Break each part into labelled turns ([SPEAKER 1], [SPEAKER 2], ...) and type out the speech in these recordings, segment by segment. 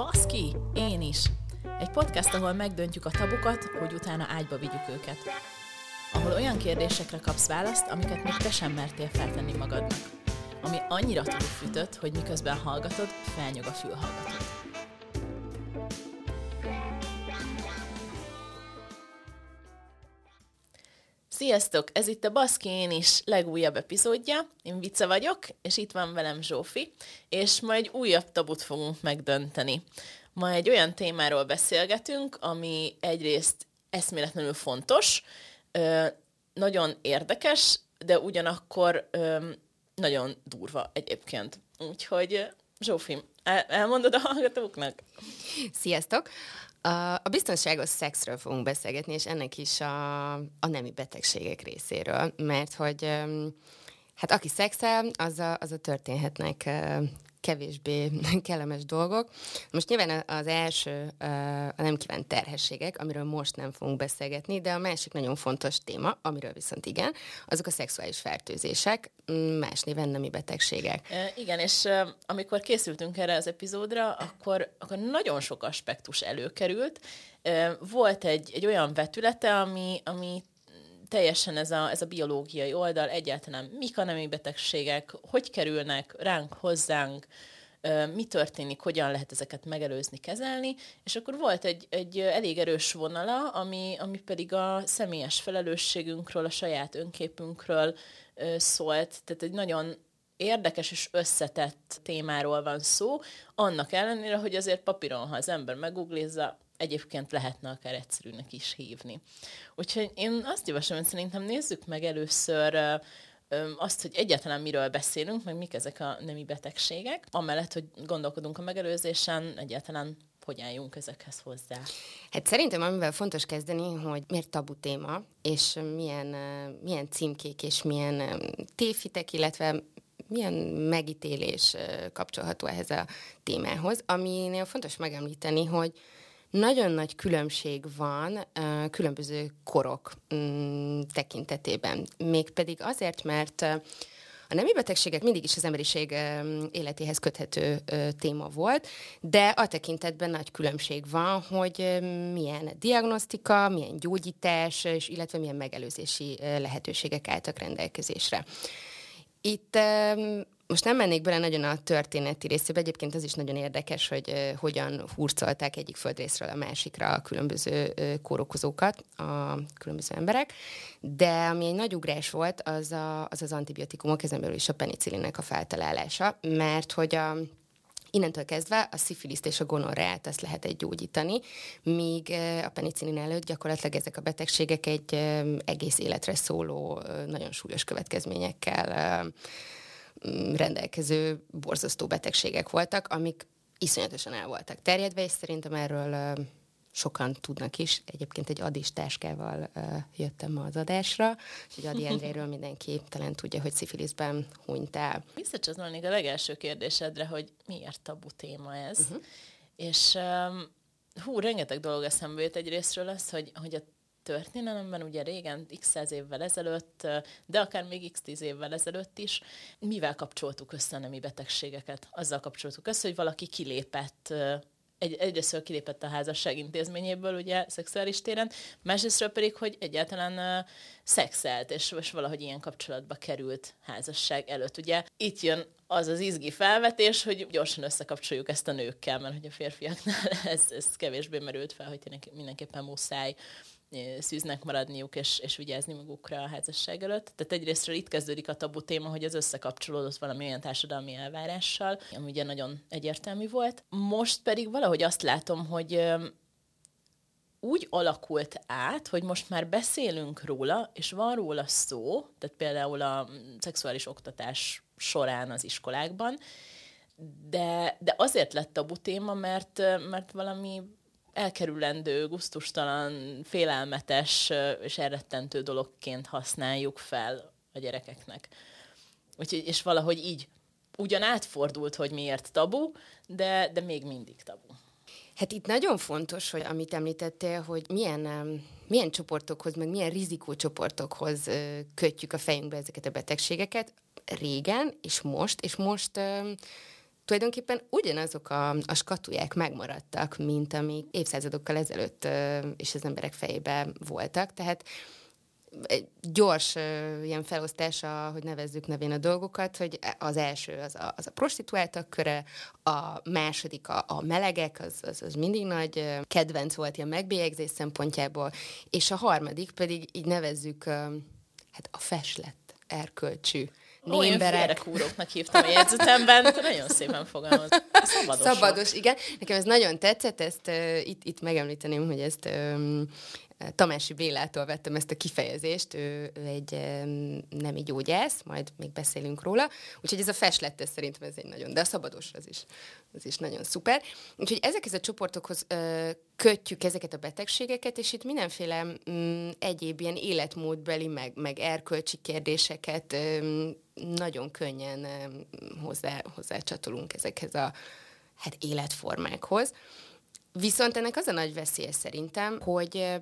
[SPEAKER 1] Baszki, én is! Egy podcast, ahol megdöntjük a tabukat, hogy utána ágyba vigyük őket. Ahol olyan kérdésekre kapsz választ, amiket még te sem mertél feltenni magadnak. Ami annyira túlfűtött, hogy miközben hallgatod, felnyog a fülhallgatód. Sziasztok! Ez itt a Baszki Én is legújabb epizódja. Én Vice vagyok, és itt van velem Zsófi, és ma egy újabb tabut fogunk megdönteni. Ma egy olyan témáról beszélgetünk, ami egyrészt eszméletlenül fontos, nagyon érdekes, de ugyanakkor nagyon durva egyébként. Úgyhogy Zsófi, elmondod a hallgatóknak?
[SPEAKER 2] Sziasztok! A biztonságos szexről fogunk beszélgetni, és ennek is a, a nemi betegségek részéről, mert hogy hát aki szexel, az a, az a történhetnek kevésbé kellemes dolgok. Most nyilván az első a nem kívánt terhességek, amiről most nem fogunk beszélgetni, de a másik nagyon fontos téma, amiről viszont igen, azok a szexuális fertőzések, más néven nemi betegségek.
[SPEAKER 1] Igen, és amikor készültünk erre az epizódra, akkor, akkor nagyon sok aspektus előkerült. Volt egy, egy olyan vetülete, ami, ami teljesen ez a, ez a biológiai oldal, egyáltalán mik a nemi betegségek, hogy kerülnek ránk, hozzánk, mi történik, hogyan lehet ezeket megelőzni, kezelni, és akkor volt egy, egy elég erős vonala, ami, ami pedig a személyes felelősségünkről, a saját önképünkről szólt, tehát egy nagyon érdekes és összetett témáról van szó, annak ellenére, hogy azért papíron, ha az ember meguglizza, egyébként lehetne akár egyszerűnek is hívni. Úgyhogy én azt javaslom, hogy szerintem nézzük meg először azt, hogy egyáltalán miről beszélünk, meg mik ezek a nemi betegségek, amellett, hogy gondolkodunk a megelőzésen, egyáltalán hogy álljunk ezekhez hozzá?
[SPEAKER 2] Hát szerintem amivel fontos kezdeni, hogy miért tabu téma, és milyen, milyen címkék és milyen tévhitek, illetve milyen megítélés kapcsolható ehhez a témához. Aminél fontos megemlíteni, hogy nagyon nagy különbség van különböző korok um, tekintetében. Mégpedig azért, mert a nemi betegségek mindig is az emberiség életéhez köthető téma volt, de a tekintetben nagy különbség van, hogy milyen diagnosztika, milyen gyógyítás, és illetve milyen megelőzési lehetőségek álltak rendelkezésre. Itt most nem mennék bele nagyon a történeti részébe, egyébként az is nagyon érdekes, hogy uh, hogyan hurcolták egyik földrészről a másikra a különböző uh, kórokozókat a különböző emberek, de ami egy nagy ugrás volt, az a, az, az antibiotikumok, ezen belül is a penicillinnek a feltalálása, mert hogy a Innentől kezdve a szifiliszt és a gonorreát azt lehet egy gyógyítani, míg a penicillin előtt gyakorlatilag ezek a betegségek egy egész életre szóló, nagyon súlyos következményekkel rendelkező borzasztó betegségek voltak, amik iszonyatosan el voltak terjedve, és szerintem erről sokan tudnak is. Egyébként egy adis táskával uh, jöttem ma az adásra, és Adi Endréről mindenki talán tudja, hogy szifiliszben hunytál.
[SPEAKER 1] Visszacsatolnék a legelső kérdésedre, hogy miért tabu téma ez. Uh-huh. És um, hú, rengeteg dolog eszembe jött egyrésztről az, hogy, hogy a történelemben, ugye régen, x száz évvel ezelőtt, de akár még x tíz évvel ezelőtt is, mivel kapcsoltuk össze a nemi betegségeket? Azzal kapcsoltuk össze, hogy valaki kilépett egy, egyrészt kilépett a házasság intézményéből, ugye, szexuális téren, másrésztről pedig, hogy egyáltalán uh, szexelt, és, és valahogy ilyen kapcsolatba került házasság előtt. Ugye itt jön az az izgi felvetés, hogy gyorsan összekapcsoljuk ezt a nőkkel, mert hogy a férfiaknál ez, ez kevésbé merült fel, hogy mindenképpen muszáj szűznek maradniuk és, és vigyázni magukra a házasság előtt. Tehát egyrésztről itt kezdődik a tabu téma, hogy ez összekapcsolódott valami olyan társadalmi elvárással, ami ugye nagyon egyértelmű volt. Most pedig valahogy azt látom, hogy úgy alakult át, hogy most már beszélünk róla, és van róla szó, tehát például a szexuális oktatás során az iskolákban, de, de azért lett tabu téma, mert, mert valami elkerülendő, guztustalan, félelmetes és elrettentő dologként használjuk fel a gyerekeknek. Úgyhogy, és valahogy így ugyan átfordult, hogy miért tabu, de, de még mindig tabu.
[SPEAKER 2] Hát itt nagyon fontos, hogy amit említettél, hogy milyen, milyen csoportokhoz, meg milyen rizikócsoportokhoz kötjük a fejünkbe ezeket a betegségeket régen és most, és most tulajdonképpen ugyanazok a, a skatuják megmaradtak, mint amik évszázadokkal ezelőtt és az emberek fejében voltak. Tehát egy gyors ilyen felosztása, hogy nevezzük nevén a dolgokat, hogy az első az a, az a prostituáltak köre, a második a, a melegek, az, az, az mindig nagy kedvenc volt ilyen megbélyegzés szempontjából, és a harmadik pedig így nevezzük hát a feslett erkölcsű
[SPEAKER 1] némberek. kúróknak hívtam a jegyzetemben, nagyon szépen fogalmaz.
[SPEAKER 2] Szabados, Szabados igen. Nekem ez nagyon tetszett, ezt uh, itt, itt megemlíteném, hogy ezt um, Tamási Bélától vettem ezt a kifejezést, ő, ő egy nemi gyógyász, majd még beszélünk róla, úgyhogy ez a feslett, ez szerintem ez egy nagyon, de a szabados az is, az is nagyon szuper. Úgyhogy ezekhez a csoportokhoz ö, kötjük ezeket a betegségeket, és itt mindenféle m, mm, egyéb ilyen életmódbeli, meg, meg erkölcsi kérdéseket ö, nagyon könnyen hozzá, hozzácsatolunk ezekhez a hát életformákhoz. Viszont ennek az a nagy veszélye szerintem, hogy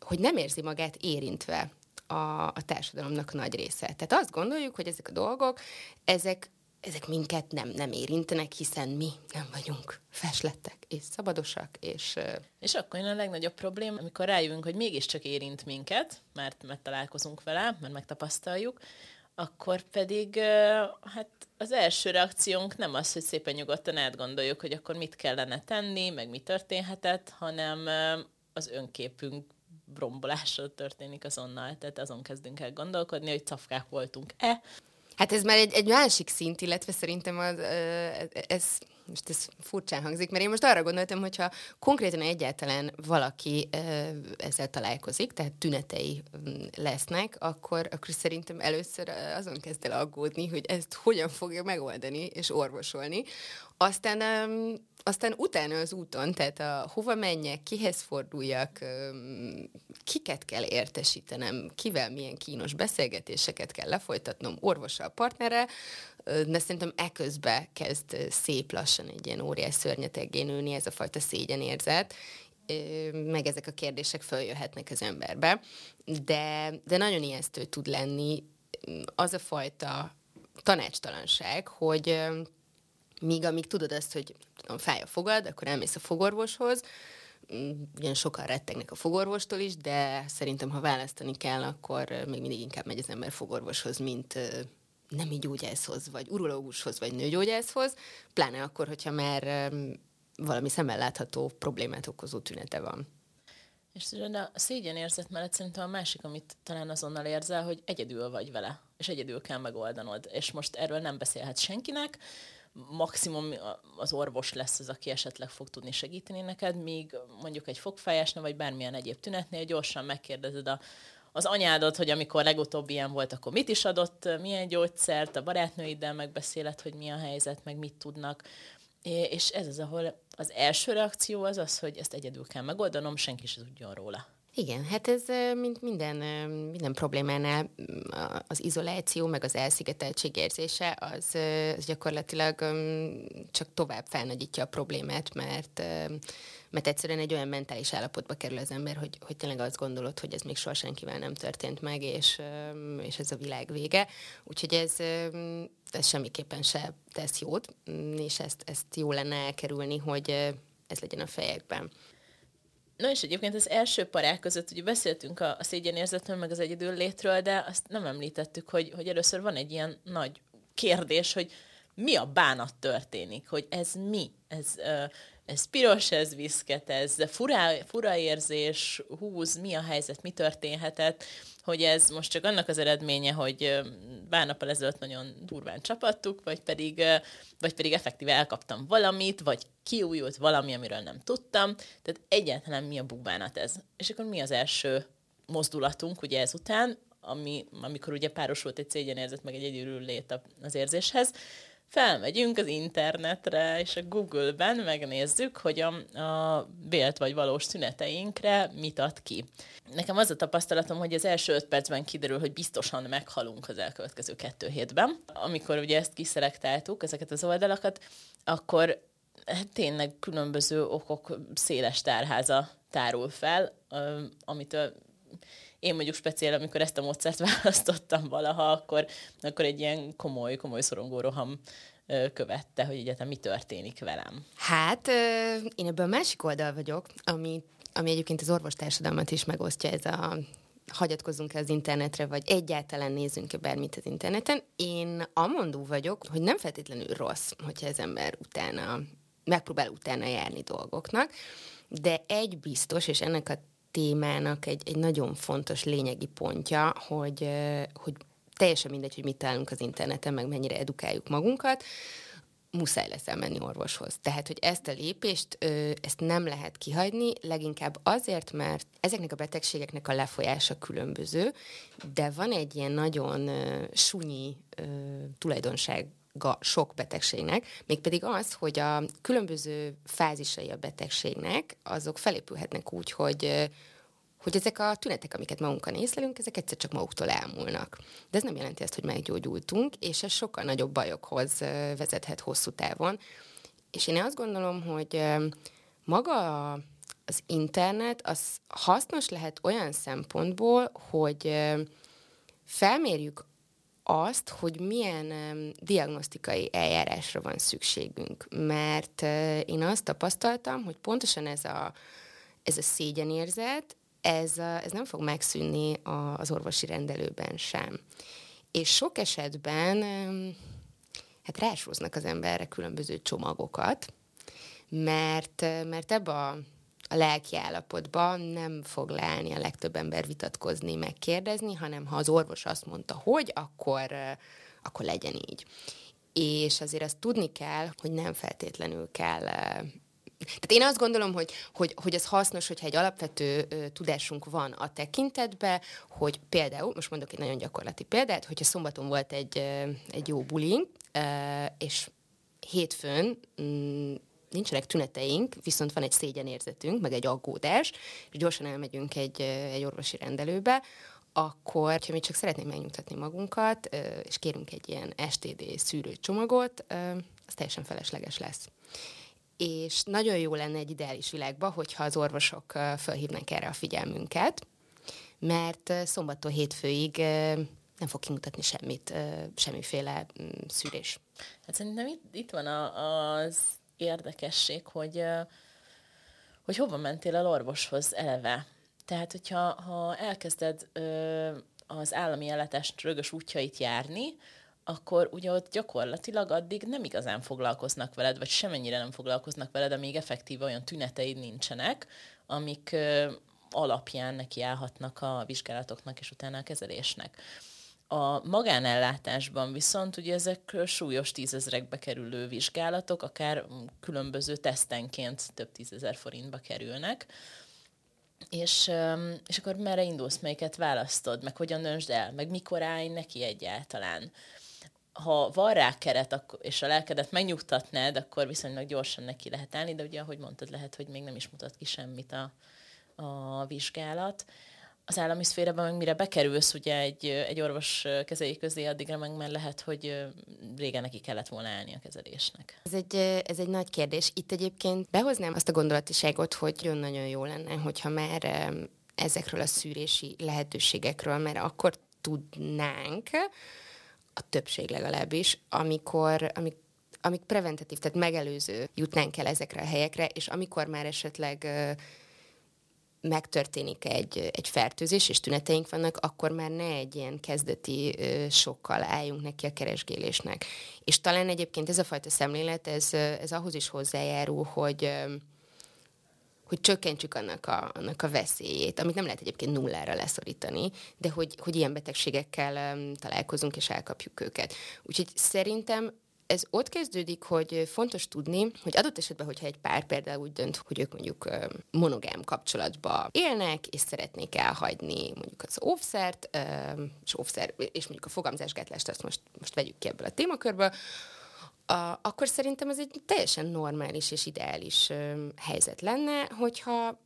[SPEAKER 2] hogy nem érzi magát érintve a, a társadalomnak nagy része. Tehát azt gondoljuk, hogy ezek a dolgok, ezek, ezek minket nem, nem érintenek, hiszen mi nem vagyunk feslettek, és szabadosak, és...
[SPEAKER 1] És akkor jön a legnagyobb probléma, amikor rájövünk, hogy mégiscsak érint minket, mert, mert találkozunk vele, mert megtapasztaljuk, akkor pedig hát az első reakciónk nem az, hogy szépen nyugodtan átgondoljuk, hogy akkor mit kellene tenni, meg mi történhetett, hanem az önképünk rombolásra történik azonnal, tehát azon kezdünk el gondolkodni, hogy cafkák voltunk-e.
[SPEAKER 2] Hát ez már egy, egy másik szint, illetve szerintem az, ez, most ez furcsán hangzik, mert én most arra gondoltam, hogyha konkrétan egyáltalán valaki ezzel találkozik, tehát tünetei mm, lesznek, akkor, akkor szerintem először azon kezd el aggódni, hogy ezt hogyan fogja megoldani és orvosolni. Aztán aztán utána az úton, tehát a hova menjek, kihez forduljak, kiket kell értesítenem, kivel milyen kínos beszélgetéseket kell lefolytatnom, orvossal, partnerrel, de szerintem eközben kezd szép lassan egy ilyen óriás szörnyeteggé nőni ez a fajta szégyenérzet, meg ezek a kérdések följöhetnek az emberbe, de, de nagyon ijesztő tud lenni az a fajta tanácstalanság, hogy míg amíg tudod azt, hogy tudom, fáj a fogad, akkor elmész a fogorvoshoz, mm, ugyan sokan rettegnek a fogorvostól is, de szerintem, ha választani kell, akkor még mindig inkább megy az ember fogorvoshoz, mint nemi gyógyászhoz, vagy urológushoz, vagy nőgyógyászhoz, pláne akkor, hogyha már valami szemmel látható problémát okozó tünete van.
[SPEAKER 1] És a szégyenérzet mellett szerintem a másik, amit talán azonnal érzel, hogy egyedül vagy vele, és egyedül kell megoldanod. És most erről nem beszélhet senkinek, maximum az orvos lesz az, aki esetleg fog tudni segíteni neked, míg mondjuk egy fogfájásnál, vagy bármilyen egyéb tünetnél gyorsan megkérdezed a, az anyádat, hogy amikor legutóbb ilyen volt, akkor mit is adott, milyen gyógyszert, a barátnőiddel megbeszéled, hogy mi a helyzet, meg mit tudnak. És ez az, ahol az első reakció az az, hogy ezt egyedül kell megoldanom, senki sem tudjon róla.
[SPEAKER 2] Igen, hát ez mint minden, minden problémánál az izoláció, meg az elszigeteltség érzése, az, az gyakorlatilag csak tovább felnagyítja a problémát, mert mert egyszerűen egy olyan mentális állapotba kerül az ember, hogy, hogy tényleg azt gondolod, hogy ez még soha senkivel nem történt meg, és, és ez a világ vége. Úgyhogy ez, ez semmiképpen se tesz jót, és ezt, ezt jó lenne elkerülni, hogy ez legyen a fejekben.
[SPEAKER 1] Na és egyébként az első parák között ugye beszéltünk a, a szégyenérzetről, meg az egyedül létről, de azt nem említettük, hogy, hogy először van egy ilyen nagy kérdés, hogy mi a bánat történik, hogy ez mi, ez, ez piros, ez viszket, ez fura, fura érzés, húz, mi a helyzet, mi történhetett, hogy ez most csak annak az eredménye, hogy pár nappal ezelőtt nagyon durván csapattuk, vagy pedig, vagy pedig effektíve elkaptam valamit, vagy kiújult valami, amiről nem tudtam. Tehát egyáltalán mi a bubánat ez? És akkor mi az első mozdulatunk ugye ezután, ami, amikor ugye párosult egy szégyenérzet, meg egy egyedül lét az érzéshez, felmegyünk az internetre, és a Google-ben megnézzük, hogy a, a vélt vagy valós szüneteinkre mit ad ki. Nekem az a tapasztalatom, hogy az első öt percben kiderül, hogy biztosan meghalunk az elkövetkező kettő hétben. Amikor ugye ezt kiszelektáltuk, ezeket az oldalakat, akkor hát tényleg különböző okok széles tárháza tárul fel, amitől én mondjuk speciál, amikor ezt a módszert választottam valaha, akkor, akkor egy ilyen komoly, komoly szorongó roham követte, hogy egyetem mi történik velem?
[SPEAKER 2] Hát, én ebből másik oldal vagyok, ami, ami egyébként az orvostársadalmat is megosztja ez a hagyatkozunk-e az internetre, vagy egyáltalán nézzünk-e bármit az interneten. Én amondó vagyok, hogy nem feltétlenül rossz, hogyha az ember utána megpróbál utána járni dolgoknak, de egy biztos, és ennek a témának egy, egy nagyon fontos lényegi pontja, hogy, hogy teljesen mindegy, hogy mit találunk az interneten, meg mennyire edukáljuk magunkat, muszáj lesz elmenni orvoshoz. Tehát, hogy ezt a lépést, ezt nem lehet kihagyni, leginkább azért, mert ezeknek a betegségeknek a lefolyása különböző, de van egy ilyen nagyon sunyi tulajdonság sok betegségnek, mégpedig az, hogy a különböző fázisai a betegségnek, azok felépülhetnek úgy, hogy hogy ezek a tünetek, amiket magunkon észlelünk, ezek egyszer csak maguktól elmúlnak. De ez nem jelenti azt, hogy meggyógyultunk, és ez sokkal nagyobb bajokhoz vezethet hosszú távon. És én azt gondolom, hogy maga az internet az hasznos lehet olyan szempontból, hogy felmérjük azt, hogy milyen diagnosztikai eljárásra van szükségünk. Mert én azt tapasztaltam, hogy pontosan ez a, ez a szégyenérzet, ez, ez nem fog megszűnni az orvosi rendelőben sem. És sok esetben hát rásóznak az emberre különböző csomagokat, mert, mert ebbe a, a lelki állapotban nem fog leállni a legtöbb ember vitatkozni, megkérdezni, hanem ha az orvos azt mondta, hogy, akkor, akkor legyen így. És azért azt tudni kell, hogy nem feltétlenül kell tehát én azt gondolom, hogy, hogy, hogy ez hasznos, hogyha egy alapvető ö, tudásunk van a tekintetbe, hogy például, most mondok egy nagyon gyakorlati példát, hogyha szombaton volt egy, ö, egy jó bulink, ö, és hétfőn mm, nincsenek tüneteink, viszont van egy szégyenérzetünk, meg egy aggódás, és gyorsan elmegyünk egy, egy orvosi rendelőbe, akkor, ha mi csak szeretnénk megnyugtatni magunkat, és kérünk egy ilyen STD szűrőcsomagot, az teljesen felesleges lesz és nagyon jó lenne egy ideális világban, hogyha az orvosok felhívnánk erre a figyelmünket, mert szombattól hétfőig nem fog kimutatni semmit, semmiféle mm, szűrés.
[SPEAKER 1] Hát szerintem itt, itt van a, az érdekesség, hogy, hogy hova mentél el orvoshoz eleve. Tehát, hogyha ha elkezded az állami ellátást rögös útjait járni, akkor ugye ott gyakorlatilag addig nem igazán foglalkoznak veled, vagy semennyire nem foglalkoznak veled, amíg effektív olyan tüneteid nincsenek, amik alapján nekiállhatnak a vizsgálatoknak és utána a kezelésnek. A magánellátásban viszont ugye ezek súlyos tízezrekbe kerülő vizsgálatok, akár különböző tesztenként több tízezer forintba kerülnek, és, és akkor merre indulsz, melyiket választod, meg hogyan döntsd el, meg mikor állj neki egyáltalán ha van rá keret, és a lelkedet megnyugtatnád, akkor viszonylag gyorsan neki lehet állni, de ugye, ahogy mondtad, lehet, hogy még nem is mutat ki semmit a, a vizsgálat. Az állami szférában meg mire bekerülsz ugye egy, egy orvos kezei közé, addigra meg már lehet, hogy régen neki kellett volna állni a kezelésnek.
[SPEAKER 2] Ez egy, ez egy nagy kérdés. Itt egyébként behoznám azt a gondolatiságot, hogy nagyon-nagyon jó lenne, hogyha már ezekről a szűrési lehetőségekről, mert akkor tudnánk, a többség legalábbis, amikor, amik, amik preventatív, tehát megelőző jutnánk el ezekre a helyekre, és amikor már esetleg megtörténik egy, egy fertőzés, és tüneteink vannak, akkor már ne egy ilyen kezdeti sokkal álljunk neki a keresgélésnek. És talán egyébként ez a fajta szemlélet, ez, ez ahhoz is hozzájárul, hogy hogy csökkentsük annak a, annak a veszélyét, amit nem lehet egyébként nullára leszorítani, de hogy, hogy ilyen betegségekkel um, találkozunk és elkapjuk őket. Úgyhogy szerintem ez ott kezdődik, hogy fontos tudni, hogy adott esetben, hogyha egy pár például úgy dönt, hogy ők mondjuk monogám kapcsolatba élnek, és szeretnék elhagyni mondjuk az óvszert, és, óvszer, és mondjuk a fogamzásgátlást, azt most, most vegyük ki ebből a témakörből, akkor szerintem ez egy teljesen normális és ideális helyzet lenne, hogyha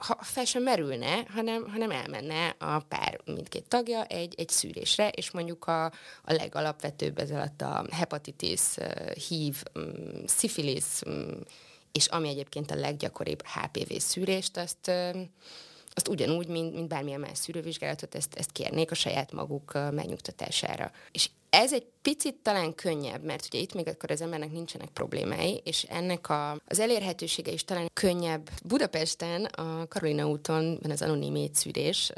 [SPEAKER 2] ha fel sem merülne, hanem, hanem elmenne a pár mindkét tagja egy, egy szűrésre, és mondjuk a, a legalapvetőbb ez alatt a hepatitis, HIV, mm, szifilisz, mm, és ami egyébként a leggyakoribb HPV szűrést, azt azt ugyanúgy, mint, mint bármilyen más szűrővizsgálatot, ezt, ezt kérnék a saját maguk megnyugtatására. És Ez egy picit talán könnyebb, mert ugye itt még akkor az embernek nincsenek problémái, és ennek a, az elérhetősége is talán könnyebb. Budapesten a Karolina úton van az anonim étszűrés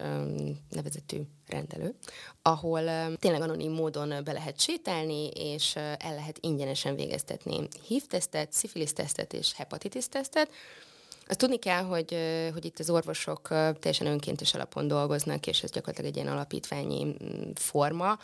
[SPEAKER 2] nevezetű rendelő, ahol tényleg anonim módon be lehet sétálni, és el lehet ingyenesen végeztetni HIV-tesztet, szifilisz-tesztet és hepatitis-tesztet, azt tudni kell, hogy, hogy itt az orvosok teljesen önkéntes alapon dolgoznak, és ez gyakorlatilag egy ilyen alapítványi mm, forma,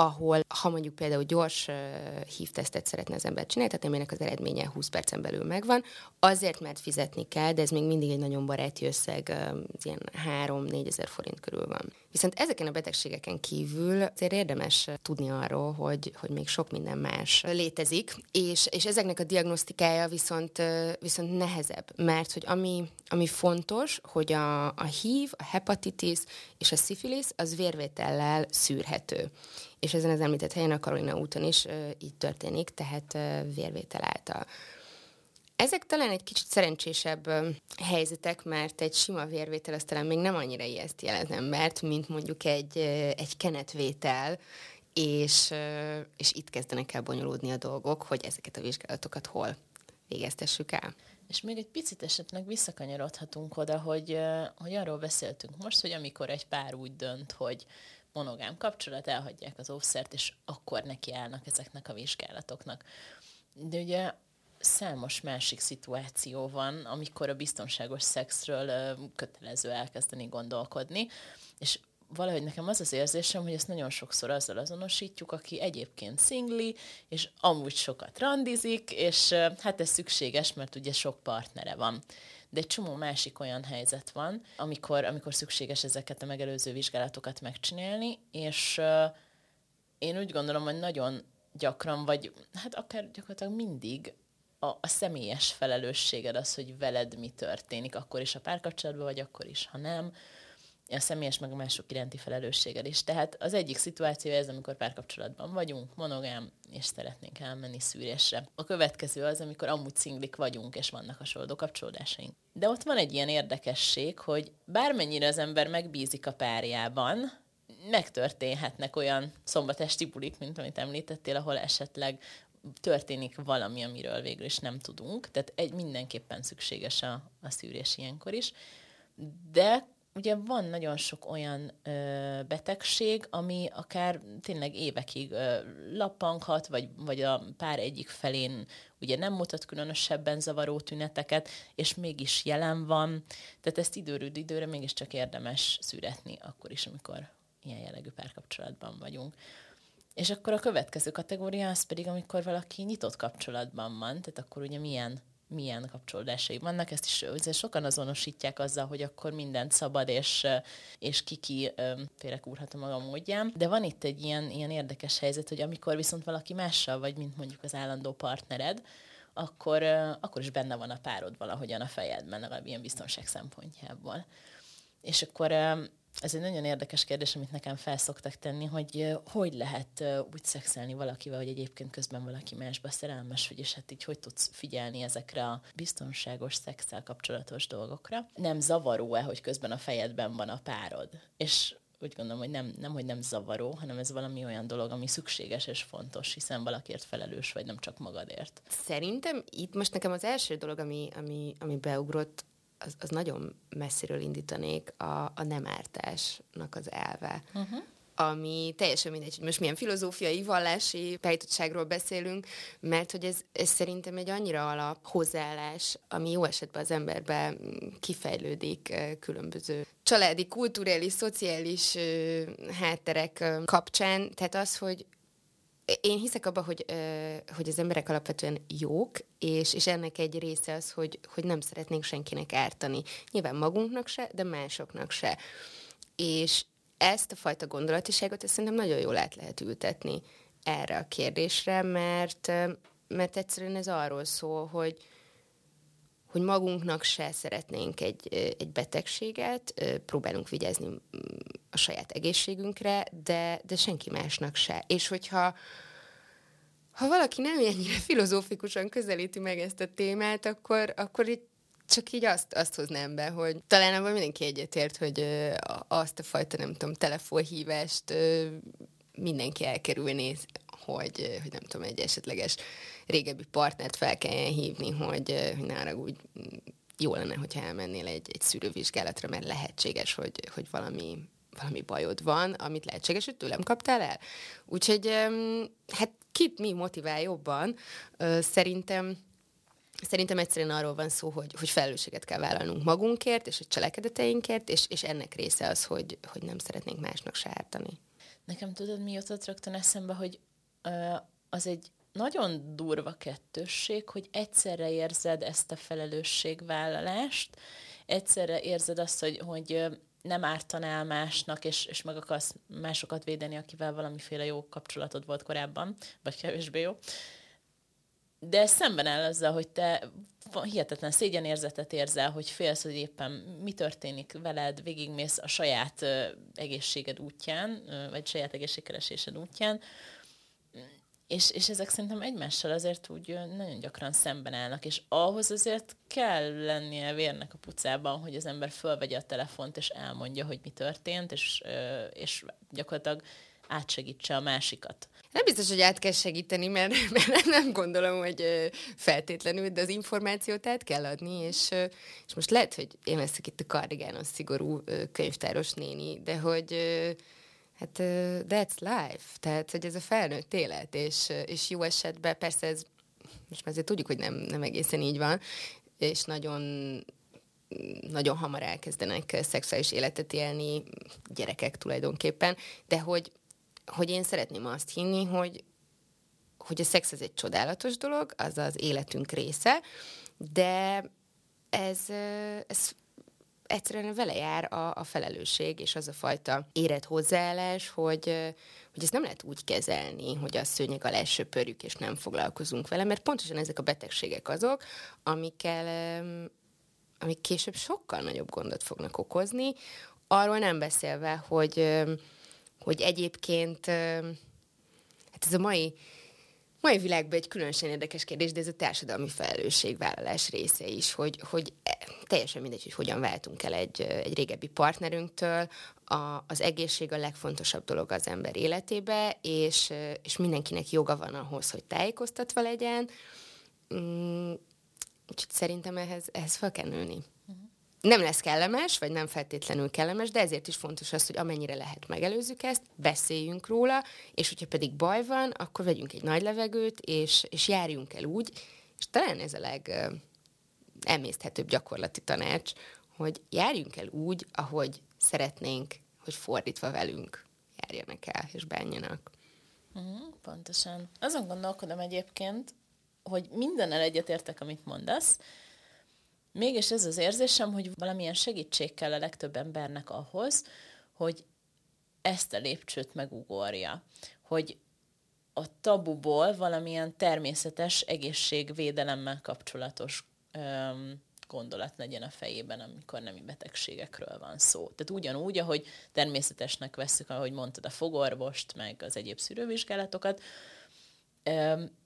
[SPEAKER 2] ahol ha mondjuk például gyors uh, hívtesztet szeretne az ember csinálni, tehát aminek az eredménye 20 percen belül megvan, azért mert fizetni kell, de ez még mindig egy nagyon baráti összeg, uh, ilyen 3-4 ezer forint körül van. Viszont ezeken a betegségeken kívül azért érdemes tudni arról, hogy, hogy még sok minden más létezik, és, és ezeknek a diagnosztikája viszont, viszont nehezebb, mert hogy ami, ami fontos, hogy a, a HIV, a hepatitis és a szifilisz az vérvétellel szűrhető és ezen az említett helyen a Karolina úton is így történik, tehát vérvétel által. Ezek talán egy kicsit szerencsésebb helyzetek, mert egy sima vérvétel az talán még nem annyira ijeszt jel az embert, mint mondjuk egy, egy kenetvétel, és, és itt kezdenek el bonyolódni a dolgok, hogy ezeket a vizsgálatokat hol végeztessük el.
[SPEAKER 1] És még egy picit esetleg visszakanyarodhatunk oda, hogy, hogy arról beszéltünk most, hogy amikor egy pár úgy dönt, hogy monogám kapcsolat, elhagyják az óvszert, és akkor nekiállnak ezeknek a vizsgálatoknak. De ugye számos másik szituáció van, amikor a biztonságos szexről kötelező elkezdeni gondolkodni, és valahogy nekem az az érzésem, hogy ezt nagyon sokszor azzal azonosítjuk, aki egyébként szingli, és amúgy sokat randizik, és hát ez szükséges, mert ugye sok partnere van de egy csomó másik olyan helyzet van, amikor, amikor szükséges ezeket a megelőző vizsgálatokat megcsinálni, és én úgy gondolom, hogy nagyon gyakran, vagy hát akár gyakorlatilag mindig a, a személyes felelősséged az, hogy veled mi történik, akkor is a párkapcsolatban, vagy akkor is, ha nem a személyes meg a mások iránti felelősséged is. Tehát az egyik szituáció ez, amikor párkapcsolatban vagyunk, monogám, és szeretnénk elmenni szűrésre. A következő az, amikor amúgy szinglik vagyunk, és vannak hasonló kapcsolódásaink. De ott van egy ilyen érdekesség, hogy bármennyire az ember megbízik a párjában, megtörténhetnek olyan szombatesti bulik, mint amit említettél, ahol esetleg történik valami, amiről végül is nem tudunk. Tehát egy mindenképpen szükséges a, a szűrés ilyenkor is. De ugye van nagyon sok olyan ö, betegség, ami akár tényleg évekig ö, lappanghat, vagy, vagy a pár egyik felén ugye nem mutat különösebben zavaró tüneteket, és mégis jelen van. Tehát ezt időről időre mégiscsak érdemes szüretni, akkor is, amikor ilyen jellegű párkapcsolatban vagyunk. És akkor a következő kategória az pedig, amikor valaki nyitott kapcsolatban van, tehát akkor ugye milyen milyen kapcsolódásai vannak, ezt is sokan azonosítják azzal, hogy akkor mindent szabad, és, és kiki félrekúrhat a maga módján. De van itt egy ilyen, ilyen érdekes helyzet, hogy amikor viszont valaki mással vagy, mint mondjuk az állandó partnered, akkor, akkor is benne van a párod valahogyan a fejedben, legalább ilyen biztonság szempontjából. És akkor ez egy nagyon érdekes kérdés, amit nekem felszoktak tenni, hogy hogy lehet úgy szexelni valakivel, hogy egyébként közben valaki másba szerelmes, hogy és hát így hogy tudsz figyelni ezekre a biztonságos szexel kapcsolatos dolgokra. Nem zavaró-e, hogy közben a fejedben van a párod? És úgy gondolom, hogy nem, nem, hogy nem zavaró, hanem ez valami olyan dolog, ami szükséges és fontos, hiszen valakiért felelős vagy, nem csak magadért.
[SPEAKER 2] Szerintem itt most nekem az első dolog, ami, ami, ami beugrott, az, az nagyon messziről indítanék a, a nem ártásnak az elve. Uh-huh ami teljesen mindegy, hogy most milyen filozófiai, vallási beállítottságról beszélünk, mert hogy ez, ez szerintem egy annyira alap hozzáállás, ami jó esetben az emberbe kifejlődik különböző családi, kulturális, szociális hátterek kapcsán. Tehát az, hogy én hiszek abba, hogy, hogy az emberek alapvetően jók, és, és ennek egy része az, hogy, hogy nem szeretnénk senkinek ártani. Nyilván magunknak se, de másoknak se. És ezt a fajta gondolatiságot ezt szerintem nagyon jól át lehet ültetni erre a kérdésre, mert, mert egyszerűen ez arról szól, hogy, hogy magunknak se szeretnénk egy, egy betegséget, próbálunk vigyázni a saját egészségünkre, de, de senki másnak se. És hogyha ha valaki nem ennyire filozófikusan közelíti meg ezt a témát, akkor, akkor itt csak így azt, azt hoznám be, hogy talán abban mindenki egyetért, hogy azt a fajta, nem tudom, telefonhívást mindenki elkerülné, hogy, hogy nem tudom, egy esetleges régebbi partnert fel kelljen hívni, hogy, hogy ne úgy jó lenne, hogyha elmennél egy, egy szűrővizsgálatra, mert lehetséges, hogy, hogy valami, valami bajod van, amit lehetséges, hogy tőlem kaptál el. Úgyhogy hát kit mi motivál jobban? Szerintem Szerintem egyszerűen arról van szó, hogy, hogy felelősséget kell vállalnunk magunkért, és a cselekedeteinkért, és, és ennek része az, hogy, hogy nem szeretnénk másnak sártani.
[SPEAKER 1] Nekem tudod, mi jutott rögtön eszembe, hogy az egy nagyon durva kettősség, hogy egyszerre érzed ezt a felelősségvállalást, egyszerre érzed azt, hogy, hogy nem ártanál másnak, és, és meg akarsz másokat védeni, akivel valamiféle jó kapcsolatod volt korábban, vagy kevésbé jó. De szemben áll azzal, hogy te hihetetlen szégyenérzetet érzel, hogy félsz, hogy éppen mi történik veled, végigmész a saját egészséged útján, vagy saját egészségkeresésed útján, és, és ezek szerintem egymással azért úgy nagyon gyakran szemben állnak, és ahhoz azért kell lennie vérnek a pucában, hogy az ember fölvegye a telefont, és elmondja, hogy mi történt, és, és gyakorlatilag átsegítse a másikat.
[SPEAKER 2] Nem biztos, hogy át kell segíteni, mert, mert nem gondolom, hogy feltétlenül, de az információt át kell adni, és, és most lehet, hogy én leszek itt a kardigános szigorú könyvtáros néni, de hogy Hát that's life, tehát hogy ez a felnőtt élet, és, és jó esetben persze ez, most már azért tudjuk, hogy nem, nem egészen így van, és nagyon nagyon hamar elkezdenek szexuális életet élni gyerekek tulajdonképpen, de hogy, hogy én szeretném azt hinni, hogy, hogy a szex ez egy csodálatos dolog, az az életünk része, de ez, ez egyszerűen vele jár a, a felelősség, és az a fajta érett hozzáállás, hogy, hogy ezt nem lehet úgy kezelni, hogy a szőnyeg alá söpörjük, és nem foglalkozunk vele, mert pontosan ezek a betegségek azok, amikkel, amik később sokkal nagyobb gondot fognak okozni, arról nem beszélve, hogy, hogy egyébként hát ez a mai mai világban egy különösen érdekes kérdés, de ez a társadalmi felelősségvállalás része is, hogy, hogy e, teljesen mindegy, hogy hogyan váltunk el egy, egy régebbi partnerünktől, a, az egészség a legfontosabb dolog az ember életébe, és, és mindenkinek joga van ahhoz, hogy tájékoztatva legyen. Mm, úgyhogy szerintem ehhez, ehhez fel kell nőni. Nem lesz kellemes, vagy nem feltétlenül kellemes, de ezért is fontos az, hogy amennyire lehet megelőzzük ezt, beszéljünk róla, és hogyha pedig baj van, akkor vegyünk egy nagy levegőt, és, és járjunk el úgy, és talán ez a leg emészthetőbb gyakorlati tanács, hogy járjunk el úgy, ahogy szeretnénk, hogy fordítva velünk járjanak el, és bánjanak.
[SPEAKER 1] Uh-huh, pontosan. Azon gondolkodom egyébként, hogy mindennel egyetértek, amit mondasz, Mégis ez az érzésem, hogy valamilyen segítség kell a legtöbb embernek ahhoz, hogy ezt a lépcsőt megugorja. Hogy a tabuból valamilyen természetes egészségvédelemmel kapcsolatos öm, gondolat legyen a fejében, amikor nemi betegségekről van szó. Tehát ugyanúgy, ahogy természetesnek veszük, ahogy mondtad, a fogorvost, meg az egyéb szűrővizsgálatokat, öm,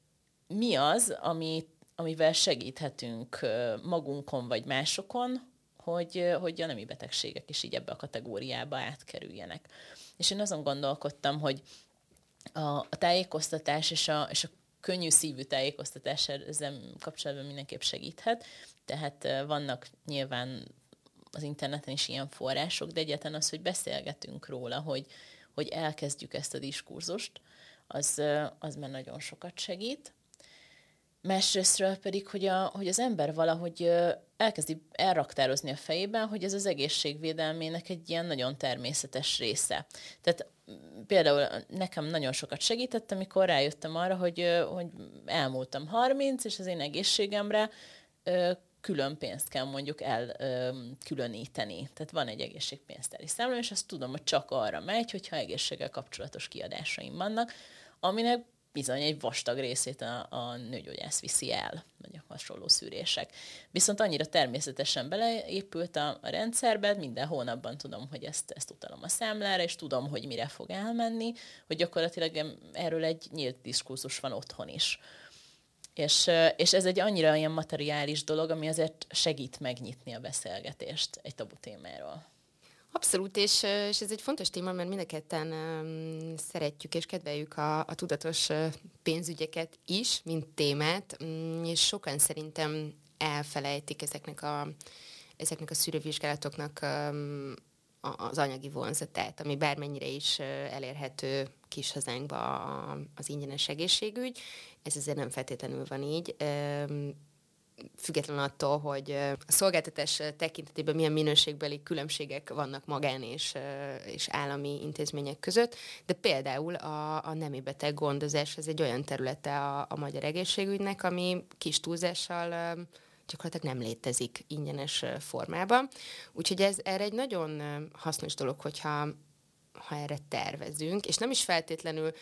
[SPEAKER 1] mi az, amit amivel segíthetünk magunkon vagy másokon, hogy, hogy a nemi betegségek is így ebbe a kategóriába átkerüljenek. És én azon gondolkodtam, hogy a, a tájékoztatás és a, és a könnyű szívű tájékoztatás ezzel kapcsolatban mindenképp segíthet. Tehát vannak nyilván az interneten is ilyen források, de egyetlen az, hogy beszélgetünk róla, hogy, hogy elkezdjük ezt a diskurzust, az, az már nagyon sokat segít. Másrésztről pedig, hogy, a, hogy az ember valahogy elkezdi elraktározni a fejében, hogy ez az egészségvédelmének egy ilyen nagyon természetes része. Tehát például nekem nagyon sokat segített, amikor rájöttem arra, hogy, hogy elmúltam 30, és az én egészségemre külön pénzt kell mondjuk elkülöníteni. Tehát van egy egészségpénztári számla, és azt tudom, hogy csak arra megy, hogyha egészséggel kapcsolatos kiadásaim vannak, aminek bizony egy vastag részét a, a nőgyógyász viszi el, vagy a hasonló szűrések. Viszont annyira természetesen beleépült a, a rendszerbe, minden hónapban tudom, hogy ezt, ezt utalom a számlára, és tudom, hogy mire fog elmenni, hogy gyakorlatilag erről egy nyílt diskurzus van otthon is. És, és ez egy annyira ilyen materiális dolog, ami azért segít megnyitni a beszélgetést egy tabu témáról.
[SPEAKER 2] Abszolút, és, és ez egy fontos téma, mert mind a ketten um, szeretjük és kedveljük a, a tudatos pénzügyeket is, mint témát, um, és sokan szerintem elfelejtik ezeknek a, ezeknek a szűrővizsgálatoknak um, az anyagi vonzatát, ami bármennyire is elérhető kis hazánkba az ingyenes egészségügy. Ez azért nem feltétlenül van így független attól, hogy a szolgáltatás tekintetében milyen minőségbeli különbségek vannak magán és, és állami intézmények között, de például a, a nemi beteg gondozás ez egy olyan területe a, a magyar egészségügynek, ami kis túlzással gyakorlatilag nem létezik ingyenes formában. Úgyhogy ez erre egy nagyon hasznos dolog, hogyha ha erre tervezünk, és nem is feltétlenül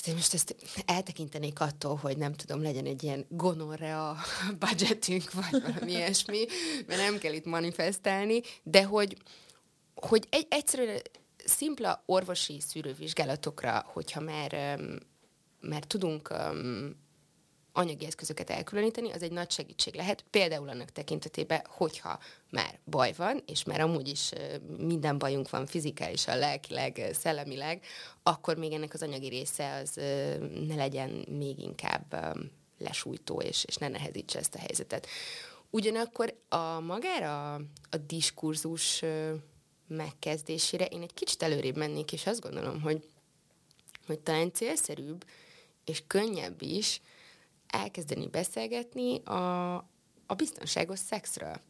[SPEAKER 2] tehát én most ezt eltekintenék attól, hogy nem tudom, legyen egy ilyen gonorrea budgetünk, vagy valami ilyesmi, mert nem kell itt manifestálni, de hogy, hogy egy, egyszerűen szimpla orvosi szűrővizsgálatokra, hogyha már, már tudunk anyagi eszközöket elkülöníteni, az egy nagy segítség lehet, például annak tekintetében, hogyha már baj van, és már amúgy is minden bajunk van fizikálisan, lelkileg, szellemileg, akkor még ennek az anyagi része az ne legyen még inkább lesújtó, és, és ne nehezítse ezt a helyzetet. Ugyanakkor a magára a diskurzus megkezdésére én egy kicsit előrébb mennék, és azt gondolom, hogy, hogy talán célszerűbb és könnyebb is, elkezdeni beszélgetni a, a biztonságos szexről.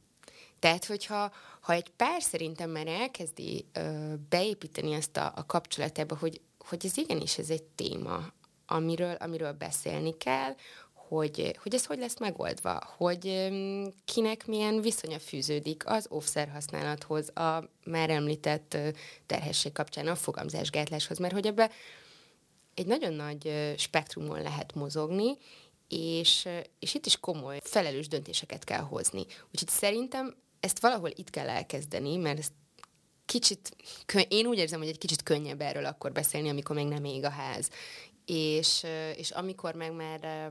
[SPEAKER 2] Tehát, hogyha ha egy pár szerintem már elkezdi ö, beépíteni ezt a, a kapcsolatába, hogy, hogy ez igenis ez egy téma, amiről, amiről beszélni kell, hogy, hogy ez hogy lesz megoldva, hogy kinek milyen viszonya fűződik az offszer használathoz, a már említett terhesség kapcsán a fogamzásgátláshoz, mert hogy ebbe egy nagyon nagy spektrumon lehet mozogni, és, és itt is komoly, felelős döntéseket kell hozni. Úgyhogy szerintem ezt valahol itt kell elkezdeni, mert ezt kicsit, én úgy érzem, hogy egy kicsit könnyebb erről akkor beszélni, amikor még nem ég a ház. És, és amikor meg már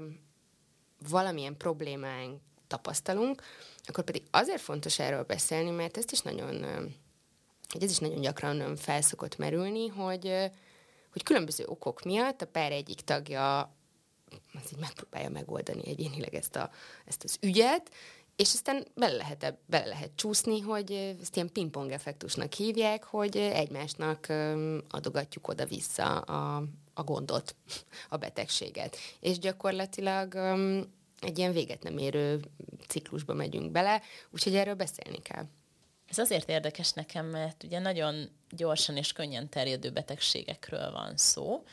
[SPEAKER 2] valamilyen problémánk tapasztalunk, akkor pedig azért fontos erről beszélni, mert ezt is nagyon, ez is nagyon gyakran felszokott merülni, hogy, hogy különböző okok miatt a pár egyik tagja az így megpróbálja megoldani egyénileg ezt, a, ezt az ügyet, és aztán bele lehet, bele lehet csúszni, hogy ezt ilyen pingpong effektusnak hívják, hogy egymásnak adogatjuk oda-vissza a, a gondot, a betegséget. És gyakorlatilag egy ilyen véget nem érő ciklusba megyünk bele, úgyhogy erről beszélni kell.
[SPEAKER 1] Ez azért érdekes nekem, mert ugye nagyon gyorsan és könnyen terjedő betegségekről van szó,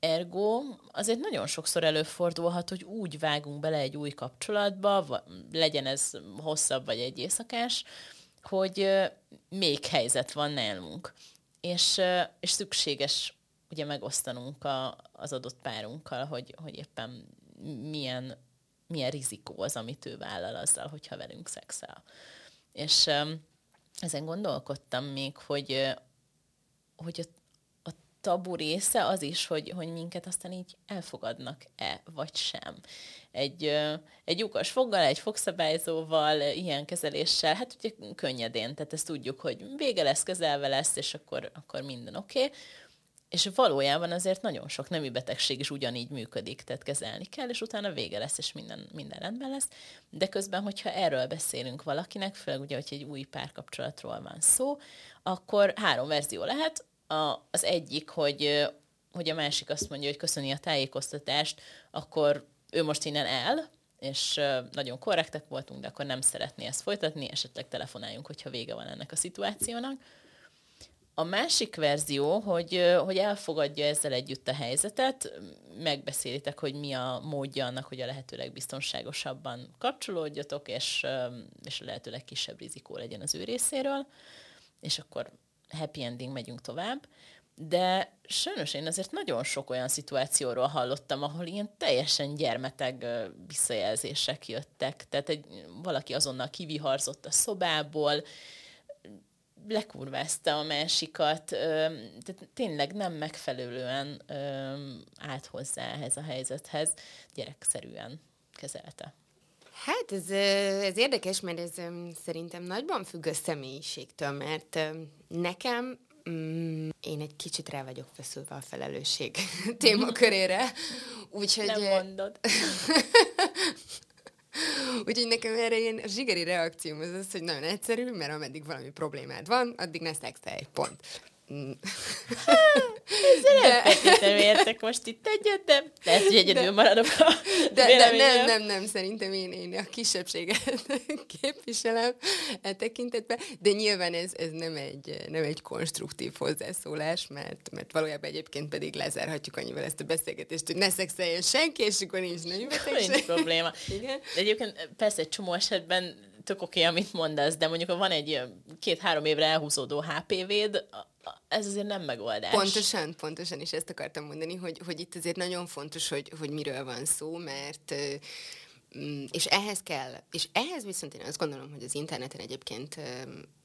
[SPEAKER 1] Ergo azért nagyon sokszor előfordulhat, hogy úgy vágunk bele egy új kapcsolatba, legyen ez hosszabb vagy egy éjszakás, hogy még helyzet van nálunk. És, és szükséges ugye megosztanunk a, az adott párunkkal, hogy, hogy éppen milyen, milyen rizikó az, amit ő vállal azzal, hogyha velünk szexel. És ezen gondolkodtam még, hogy, hogy a tabu része az is, hogy, hogy minket aztán így elfogadnak-e, vagy sem. Egy, egy lyukas foggal, egy fogszabályzóval, ilyen kezeléssel, hát ugye könnyedén, tehát ezt tudjuk, hogy vége lesz, kezelve lesz, és akkor, akkor minden oké. Okay. És valójában azért nagyon sok nemi betegség is ugyanígy működik, tehát kezelni kell, és utána vége lesz, és minden, minden rendben lesz. De közben, hogyha erről beszélünk valakinek, főleg ugye, hogy egy új párkapcsolatról van szó, akkor három verzió lehet a, az egyik, hogy, hogy a másik azt mondja, hogy köszöni a tájékoztatást, akkor ő most innen el, és nagyon korrektek voltunk, de akkor nem szeretné ezt folytatni, esetleg telefonáljunk, hogyha vége van ennek a szituációnak. A másik verzió, hogy, hogy elfogadja ezzel együtt a helyzetet, megbeszélitek, hogy mi a módja annak, hogy a lehetőleg biztonságosabban kapcsolódjatok, és, és a lehetőleg kisebb rizikó legyen az ő részéről, és akkor happy ending, megyünk tovább. De sajnos én azért nagyon sok olyan szituációról hallottam, ahol ilyen teljesen gyermeteg visszajelzések jöttek. Tehát egy, valaki azonnal kiviharzott a szobából, lekurvázta a másikat, tehát tényleg nem megfelelően állt hozzá ehhez a helyzethez, gyerekszerűen kezelte.
[SPEAKER 2] Hát ez, ez érdekes, mert ez szerintem nagyban függ a személyiségtől, mert nekem mm, én egy kicsit rá vagyok feszülve a felelősség témakörére. Úgyhogy...
[SPEAKER 1] Nem mondod.
[SPEAKER 2] Úgyhogy nekem erre én a zsigeri reakcióm az az, hogy nagyon egyszerű, mert ameddig valami problémád van, addig ne szexelj, pont.
[SPEAKER 1] Ezzel nem értek most itt egyet, de lehet, hogy egyedül de, maradok a
[SPEAKER 2] de, de nem, nem, nem, szerintem én, én a kisebbséget képviselem e tekintetben, de nyilván ez, ez nem, egy, nem egy konstruktív hozzászólás, mert, mert valójában egyébként pedig lezárhatjuk annyival ezt a beszélgetést, hogy ne szexeljen senki, és akkor nincs nem
[SPEAKER 1] Nincs probléma. Igen? De egyébként persze egy csomó esetben tök oké, okay, amit mondasz, de mondjuk ha van egy két-három évre elhúzódó HPV-d, ez azért nem megoldás.
[SPEAKER 2] Pontosan, pontosan is ezt akartam mondani, hogy, hogy itt azért nagyon fontos, hogy, hogy miről van szó, mert mm, és ehhez kell, és ehhez viszont én azt gondolom, hogy az interneten egyébként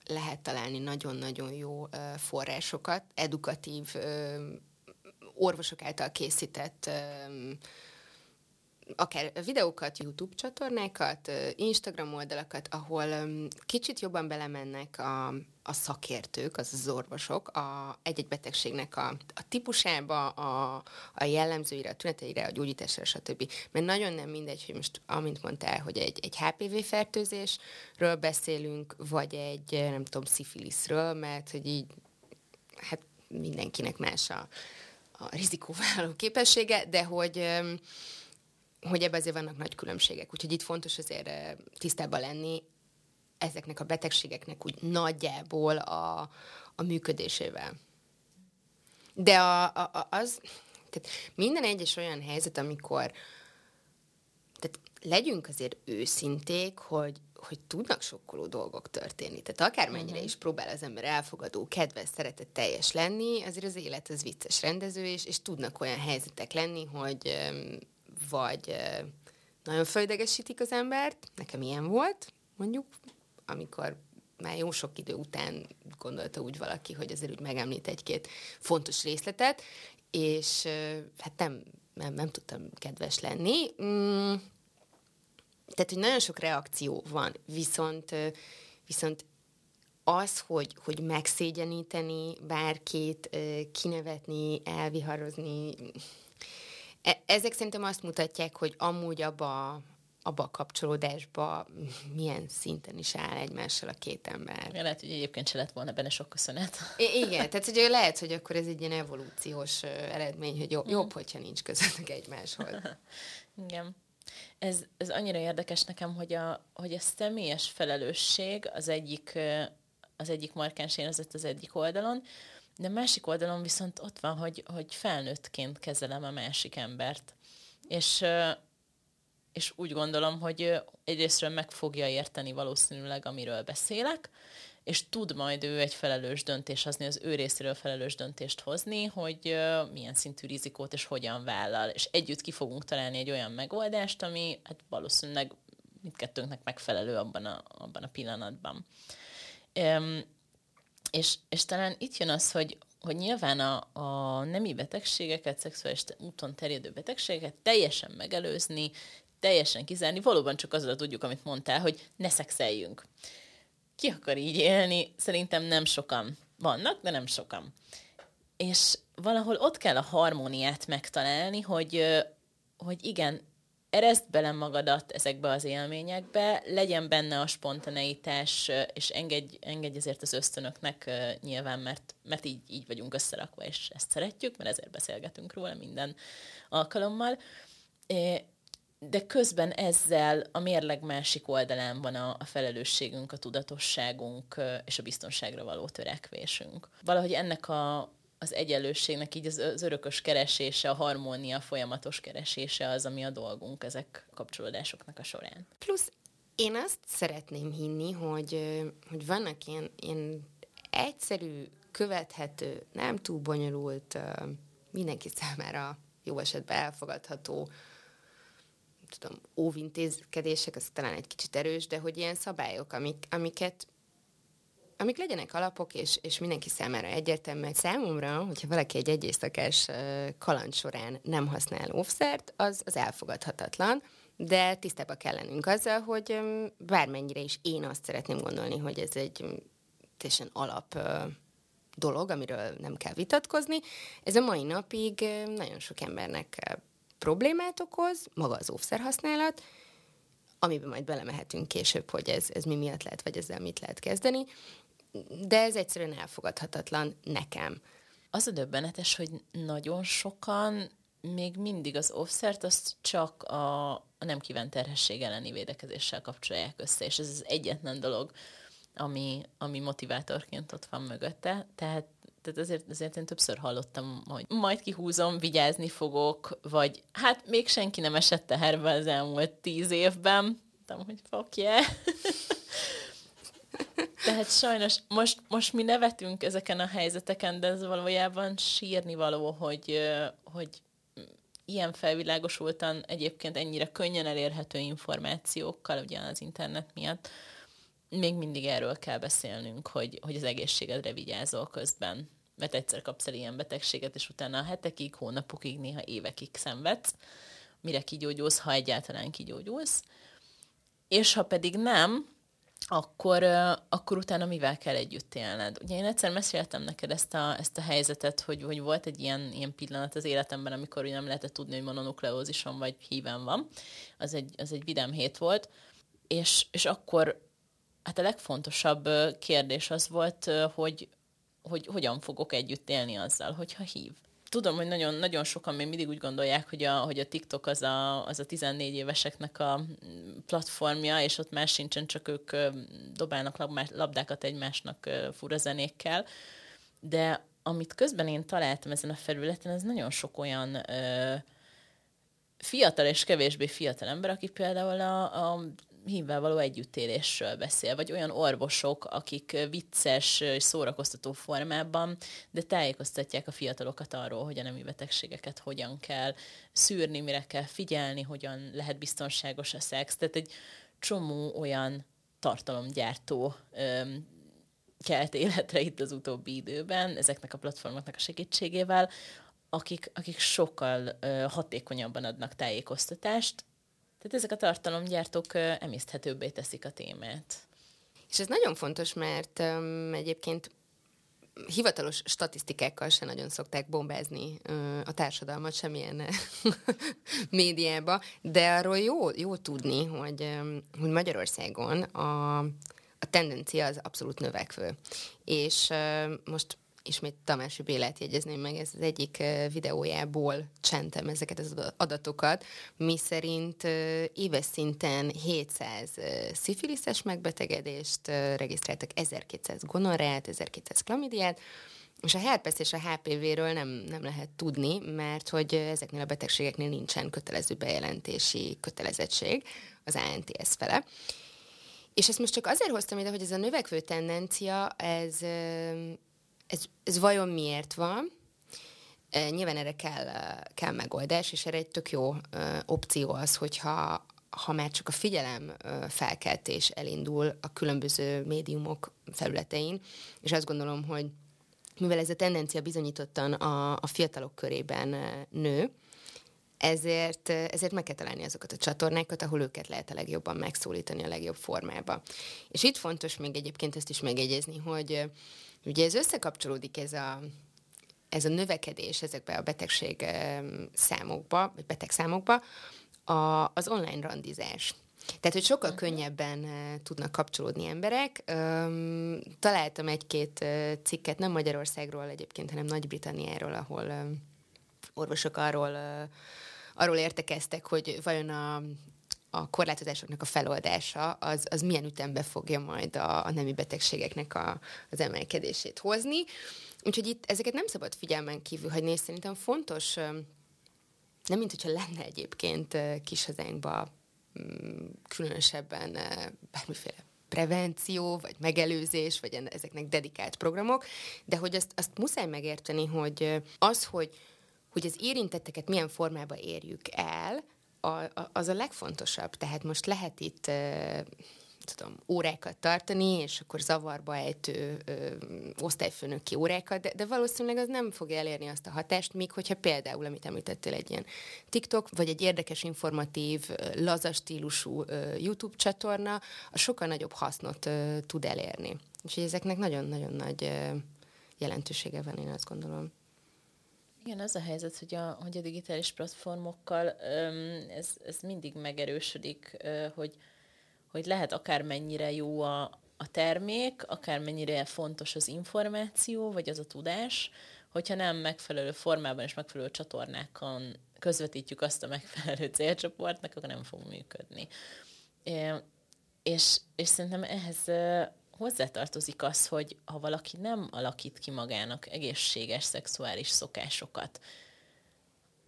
[SPEAKER 2] lehet találni nagyon-nagyon jó forrásokat, edukatív, orvosok által készített akár videókat, YouTube csatornákat, Instagram oldalakat, ahol kicsit jobban belemennek a, a szakértők, az az orvosok, a, egy-egy betegségnek a, a típusába, a, a jellemzőire, a tüneteire, a gyógyításra, stb. Mert nagyon nem mindegy, hogy most, amint mondtál, hogy egy, egy HPV fertőzésről beszélünk, vagy egy, nem tudom, szifiliszről, mert hogy így, hát mindenkinek más a, a rizikóvállaló képessége, de hogy hogy ebben azért vannak nagy különbségek. Úgyhogy itt fontos azért eh, tisztában lenni ezeknek a betegségeknek úgy nagyjából a, a működésével. De a, a, az, tehát minden egyes olyan helyzet, amikor tehát legyünk azért őszinték, hogy, hogy tudnak sokkoló dolgok történni. Tehát akármennyire uh-huh. is próbál az ember elfogadó, kedves, szeretett teljes lenni, azért az élet az vicces rendező, és, és tudnak olyan helyzetek lenni, hogy vagy nagyon földegesítik az embert, nekem ilyen volt, mondjuk, amikor már jó sok idő után gondolta úgy valaki, hogy azért úgy megemlít egy-két fontos részletet, és hát nem, nem, nem tudtam kedves lenni. Mm, tehát, hogy nagyon sok reakció van, viszont, viszont az, hogy, hogy megszégyeníteni bárkit, kinevetni, elviharozni, E- ezek szerintem azt mutatják, hogy amúgy abba, abba a kapcsolódásba milyen szinten is áll egymással a két ember.
[SPEAKER 1] Ja, lehet, hogy egyébként se lett volna benne sok köszönet.
[SPEAKER 2] I- igen, tehát hogy lehet, hogy akkor ez egy ilyen evolúciós eredmény, hogy jobb, mm. jobb hogyha nincs közöttük egymáshoz.
[SPEAKER 1] igen. Ez, ez annyira érdekes nekem, hogy a, hogy a személyes felelősség az egyik, az egyik markáns érzet az egyik oldalon, de másik oldalon viszont ott van, hogy, hogy felnőttként kezelem a másik embert. És, és úgy gondolom, hogy egyrésztről meg fogja érteni valószínűleg, amiről beszélek, és tud majd ő egy felelős döntés hozni, az ő részéről felelős döntést hozni, hogy milyen szintű rizikót és hogyan vállal. És együtt ki fogunk találni egy olyan megoldást, ami hát valószínűleg mindkettőnknek megfelelő abban a, abban a pillanatban. És, és talán itt jön az, hogy, hogy nyilván a, a nemi betegségeket, szexuális úton terjedő betegségeket teljesen megelőzni, teljesen kizárni, valóban csak azzal tudjuk, amit mondtál, hogy ne szexeljünk. Ki akar így élni? Szerintem nem sokan vannak, de nem sokan. És valahol ott kell a harmóniát megtalálni, hogy, hogy igen, erezd bele magadat ezekbe az élményekbe, legyen benne a spontaneitás, és engedj, engedj ezért az ösztönöknek nyilván, mert, mert így, így vagyunk összerakva, és ezt szeretjük, mert ezért beszélgetünk róla minden alkalommal. De közben ezzel a mérleg másik oldalán van a, a felelősségünk, a tudatosságunk és a biztonságra való törekvésünk. Valahogy ennek a, az egyenlőségnek így az, az örökös keresése, a harmónia folyamatos keresése az, ami a dolgunk ezek kapcsolódásoknak a során.
[SPEAKER 2] Plusz én azt szeretném hinni, hogy, hogy vannak ilyen, ilyen egyszerű, követhető, nem túl bonyolult, mindenki számára jó esetben elfogadható tudom, óvintézkedések, az talán egy kicsit erős, de hogy ilyen szabályok, amik, amiket amik legyenek alapok, és, és mindenki számára egyértelműek. Számomra, hogyha valaki egy egyészakás kaland során nem használ óvszert, az, az elfogadhatatlan, de tisztában kell lennünk azzal, hogy bármennyire is én azt szeretném gondolni, hogy ez egy teljesen alap dolog, amiről nem kell vitatkozni. Ez a mai napig nagyon sok embernek problémát okoz, maga az óvszerhasználat, amiben majd belemehetünk később, hogy ez, ez mi miatt lehet, vagy ezzel mit lehet kezdeni, de ez egyszerűen elfogadhatatlan nekem.
[SPEAKER 1] Az a döbbenetes, hogy nagyon sokan még mindig az offszert azt csak a, nem kívánt terhesség elleni védekezéssel kapcsolják össze, és ez az egyetlen dolog, ami, ami motivátorként ott van mögötte. Tehát, tehát azért, azért én többször hallottam, hogy majd kihúzom, vigyázni fogok, vagy hát még senki nem esett teherbe az elmúlt tíz évben. Tudom, hogy fuck yeah. Tehát sajnos most, most mi nevetünk ezeken a helyzeteken, de ez valójában sírni való, hogy, hogy ilyen felvilágosultan egyébként ennyire könnyen elérhető információkkal, ugye az internet miatt, még mindig erről kell beszélnünk, hogy, hogy az egészségedre vigyázol közben. Mert egyszer kapsz el ilyen betegséget, és utána hetekig, hónapokig, néha évekig szenvedsz, mire kigyógyulsz, ha egyáltalán kigyógyulsz. És ha pedig nem, akkor, akkor utána mivel kell együtt élned? Ugye én egyszer meséltem neked ezt a, ezt a helyzetet, hogy, hogy volt egy ilyen, ilyen pillanat az életemben, amikor ugye nem lehetett tudni, hogy mononukleózisom vagy híven van. Az egy, az egy vidám hét volt, és, és akkor hát a legfontosabb kérdés az volt, hogy, hogy hogyan fogok együtt élni azzal, hogyha hív tudom, hogy nagyon, nagyon sokan még mindig úgy gondolják, hogy a, hogy a TikTok az a, az a 14 éveseknek a platformja, és ott más sincsen, csak ők dobálnak labdákat egymásnak fura zenékkel. De amit közben én találtam ezen a felületen, ez nagyon sok olyan ö, fiatal és kevésbé fiatal ember, aki például a, a hívvel való együttélésről beszél, vagy olyan orvosok, akik vicces és szórakoztató formában, de tájékoztatják a fiatalokat arról, hogy a nemi betegségeket hogyan kell szűrni, mire kell figyelni, hogyan lehet biztonságos a szex. Tehát egy csomó olyan tartalomgyártó öm, kelt életre itt az utóbbi időben, ezeknek a platformoknak a segítségével, akik, akik sokkal ö, hatékonyabban adnak tájékoztatást, tehát ezek a tartalomgyártók emészthetőbbé teszik a témát.
[SPEAKER 2] És ez nagyon fontos, mert um, egyébként hivatalos statisztikákkal se nagyon szokták bombázni uh, a társadalmat semmilyen médiába, de arról jó, jó tudni, hogy, um, hogy Magyarországon a, a tendencia az abszolút növekvő. És uh, most ismét Tamási Bélát jegyezném meg, ez az egyik videójából csentem ezeket az adatokat, mi szerint éves szinten 700 szifiliszes megbetegedést regisztráltak, 1200 gonorrát, 1200 klamidiát, és a herpes és a HPV-ről nem, nem lehet tudni, mert hogy ezeknél a betegségeknél nincsen kötelező bejelentési kötelezettség az ANTS fele. És ezt most csak azért hoztam ide, hogy ez a növekvő tendencia, ez ez, ez vajon miért van? Nyilván erre kell, kell megoldás, és erre egy tök jó opció az, hogyha ha már csak a figyelem felkeltés elindul a különböző médiumok felületein, és azt gondolom, hogy mivel ez a tendencia bizonyítottan a, a fiatalok körében nő, ezért, ezért meg kell találni azokat a csatornákat, ahol őket lehet a legjobban megszólítani a legjobb formába. És itt fontos még egyébként ezt is megjegyezni, hogy Ugye ez összekapcsolódik ez a, ez a növekedés ezekbe a betegség számokba, vagy betegszámokba, a, az online randizás. Tehát, hogy sokkal uh-huh. könnyebben tudnak kapcsolódni emberek. Találtam egy-két cikket, nem Magyarországról egyébként, hanem Nagy-Britanniáról, ahol orvosok arról, arról értekeztek, hogy vajon a a korlátozásoknak a feloldása az, az milyen ütembe fogja majd a, a nemi betegségeknek a, az emelkedését hozni. Úgyhogy itt ezeket nem szabad figyelmen kívül hagyni, és szerintem fontos, nem mint hogyha lenne egyébként kis hazánkban mm, különösebben bármiféle prevenció, vagy megelőzés, vagy ezeknek dedikált programok, de hogy azt, azt muszáj megérteni, hogy az, hogy, hogy az érintetteket milyen formában érjük el, a, az a legfontosabb. Tehát most lehet itt tudom, órákat tartani, és akkor zavarba ejtő ö, osztályfőnöki órákat, de, de valószínűleg az nem fogja elérni azt a hatást, míg hogyha például, amit említettél, egy ilyen TikTok, vagy egy érdekes, informatív, lazas stílusú ö, YouTube csatorna, a sokkal nagyobb hasznot ö, tud elérni. Úgyhogy ezeknek nagyon-nagyon nagy ö, jelentősége van, én azt gondolom.
[SPEAKER 1] Igen, az a helyzet, hogy a, hogy a digitális platformokkal ez, ez mindig megerősödik, hogy, hogy lehet akármennyire jó a, a termék, akármennyire fontos az információ, vagy az a tudás, hogyha nem megfelelő formában és megfelelő csatornákon közvetítjük azt a megfelelő célcsoportnak, akkor nem fog működni. És, és szerintem ehhez hozzátartozik az, hogy ha valaki nem alakít ki magának egészséges szexuális szokásokat,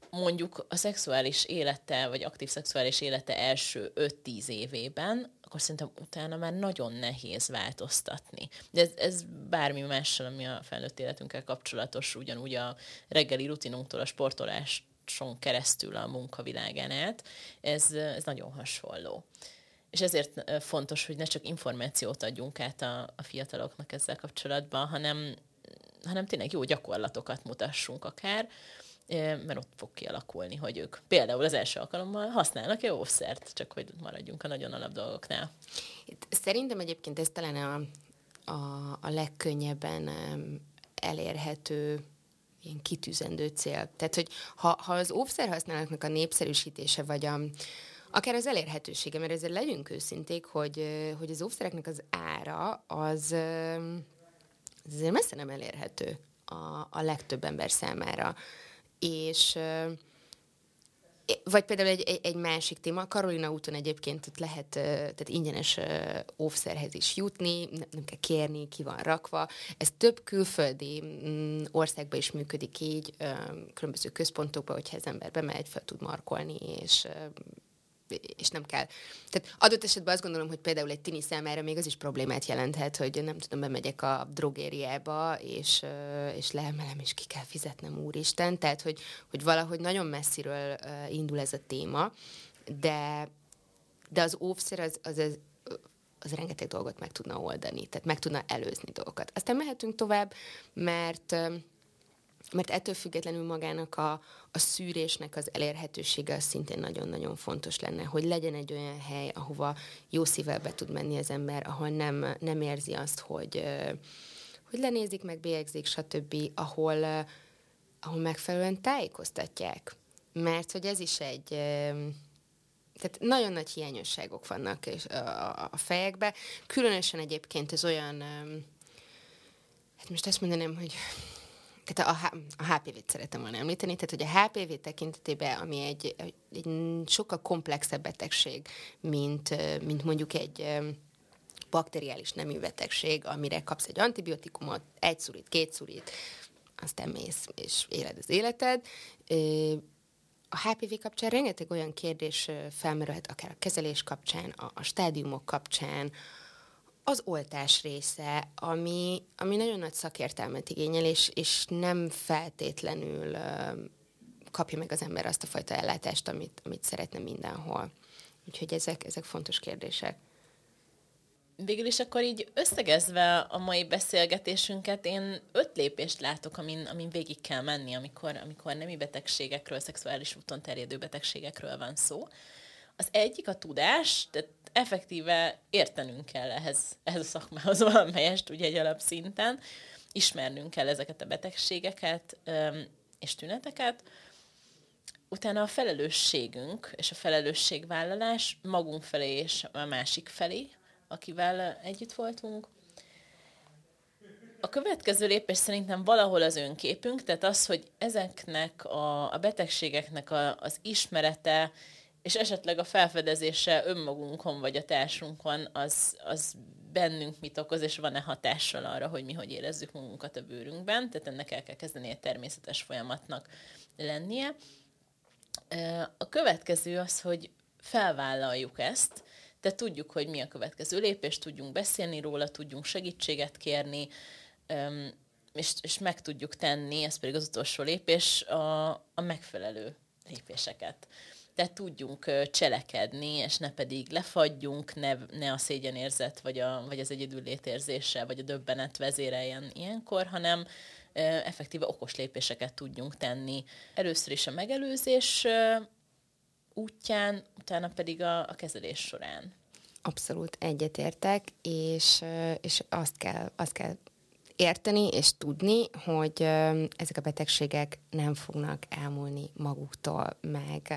[SPEAKER 1] mondjuk a szexuális élete, vagy aktív szexuális élete első 5-10 évében, akkor szerintem utána már nagyon nehéz változtatni. De ez, ez bármi mással, ami a felnőtt életünkkel kapcsolatos, ugyanúgy a reggeli rutinunktól a sportoláson keresztül a munkavilágán át, ez, ez nagyon hasonló. És ezért fontos, hogy ne csak információt adjunk át a, a fiataloknak ezzel kapcsolatban, hanem, hanem tényleg jó gyakorlatokat mutassunk akár, mert ott fog kialakulni, hogy ők például az első alkalommal használnak jó óvszert, csak hogy maradjunk a nagyon alap dolgoknál.
[SPEAKER 2] Szerintem egyébként ez talán a, a, a legkönnyebben elérhető ilyen kitűzendő cél. Tehát, hogy ha, ha az óvszer használatnak a népszerűsítése, vagy a, Akár az elérhetősége, mert ezzel legyünk őszinték, hogy, hogy az óvszereknek az ára az, az azért messze nem elérhető a, a legtöbb ember számára. És vagy például egy, egy, egy másik téma, Karolina úton egyébként ott lehet tehát ingyenes óvszerhez is jutni, nem, nem kell kérni, ki van rakva. Ez több külföldi mm, országban is működik így, különböző központokban, hogyha az ember bemegy, fel tud markolni, és és nem kell. Tehát adott esetben azt gondolom, hogy például egy tini számára még az is problémát jelenthet, hogy nem tudom, bemegyek a drogériába, és, és leemelem, és ki kell fizetnem, úristen. Tehát, hogy, hogy valahogy nagyon messziről indul ez a téma, de, de az óvszer az, az, az az rengeteg dolgot meg tudna oldani, tehát meg tudna előzni dolgokat. Aztán mehetünk tovább, mert mert ettől függetlenül magának a, a szűrésnek az elérhetősége az szintén nagyon-nagyon fontos lenne, hogy legyen egy olyan hely, ahova jó szívvel be tud menni az ember, ahol nem, nem érzi azt, hogy, hogy lenézik, meg bélyegzik, stb., ahol, ahol megfelelően tájékoztatják. Mert hogy ez is egy tehát nagyon nagy hiányosságok vannak a, fejekbe. Különösen egyébként ez olyan, hát most azt mondanám, hogy tehát a, a HPV-t szeretem volna említeni, tehát hogy a HPV tekintetében, ami egy, egy sokkal komplexebb betegség, mint, mint mondjuk egy bakteriális nemű betegség, amire kapsz egy antibiotikumot, egy szurit, két szurit, aztán mész és éled az életed. A HPV kapcsán rengeteg olyan kérdés felmerülhet, akár a kezelés kapcsán, a, a stádiumok kapcsán, az oltás része, ami, ami nagyon nagy szakértelmet igényel, és, és nem feltétlenül uh, kapja meg az ember azt a fajta ellátást, amit, amit szeretne mindenhol. Úgyhogy ezek, ezek fontos kérdések.
[SPEAKER 1] Végül is akkor így összegezve a mai beszélgetésünket, én öt lépést látok, amin, amin végig kell menni, amikor, amikor nemi betegségekről, szexuális úton terjedő betegségekről van szó. Az egyik a tudás, tehát effektíve értenünk kell ehhez, ehhez a szakmához valamelyest, ugye egy alapszinten, ismernünk kell ezeket a betegségeket és tüneteket, utána a felelősségünk és a felelősségvállalás magunk felé és a másik felé, akivel együtt voltunk. A következő lépés szerintem valahol az önképünk, tehát az, hogy ezeknek a, a betegségeknek a, az ismerete és esetleg a felfedezése önmagunkon vagy a társunkon, az, az bennünk mit okoz, és van-e hatással arra, hogy mi hogy érezzük magunkat a bőrünkben, tehát ennek el kell kezdeni egy természetes folyamatnak lennie. A következő az, hogy felvállaljuk ezt, tehát tudjuk, hogy mi a következő lépés, tudjunk beszélni róla, tudjunk segítséget kérni, és, és meg tudjuk tenni, ez pedig az utolsó lépés, a, a megfelelő lépéseket de tudjunk cselekedni, és ne pedig lefagyjunk, ne, ne a szégyenérzet, vagy, a, vagy az egyedüllétérzéssel, vagy a döbbenet vezéreljen ilyenkor, hanem effektíve okos lépéseket tudjunk tenni. Először is a megelőzés útján, utána pedig a, a kezelés során.
[SPEAKER 2] Abszolút egyetértek, és, és azt, kell, azt kell érteni és tudni, hogy ezek a betegségek nem fognak elmúlni maguktól, meg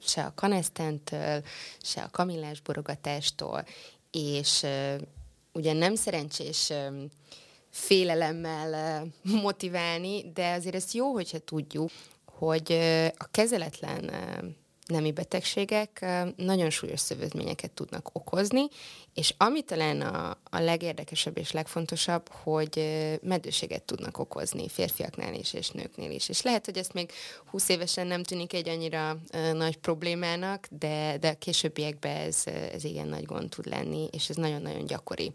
[SPEAKER 2] se a kanesztentől, se a kamillás borogatástól, és ugye nem szerencsés félelemmel motiválni, de azért ez jó, hogyha tudjuk, hogy a kezeletlen nemi betegségek nagyon súlyos szövődményeket tudnak okozni, és ami talán a, a legérdekesebb és legfontosabb, hogy medőséget tudnak okozni férfiaknál is és nőknél is. És lehet, hogy ezt még 20 évesen nem tűnik egy annyira nagy problémának, de, de a későbbiekben ez, ez igen nagy gond tud lenni, és ez nagyon-nagyon gyakori.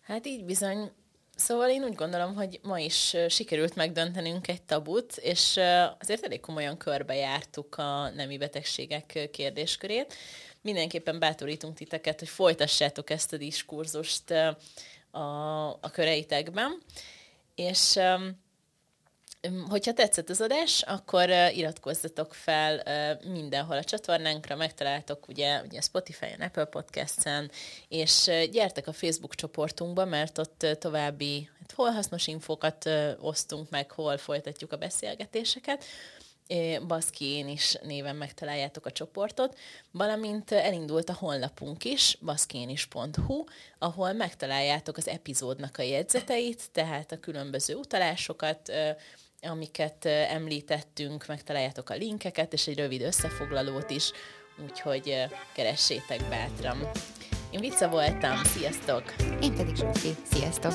[SPEAKER 1] Hát így bizony Szóval én úgy gondolom, hogy ma is sikerült megdöntenünk egy tabut, és azért elég komolyan körbejártuk a nemi betegségek kérdéskörét. Mindenképpen bátorítunk titeket, hogy folytassátok ezt a diskurzust a, a köreitekben. És Hogyha tetszett az adás, akkor iratkozzatok fel mindenhol a csatornánkra, megtaláltok ugye, ugye Spotify-on, Apple Podcast-en, és gyertek a Facebook csoportunkba, mert ott további hát hol hasznos infokat osztunk meg, hol folytatjuk a beszélgetéseket. Baszki én is néven megtaláljátok a csoportot, valamint elindult a honlapunk is, baszkénis.hu, ahol megtaláljátok az epizódnak a jegyzeteit, tehát a különböző utalásokat, amiket említettünk, megtaláljátok a linkeket, és egy rövid összefoglalót is, úgyhogy keressétek bátran. Én Vica voltam, sziasztok!
[SPEAKER 2] Én pedig Zsófi, sziasztok!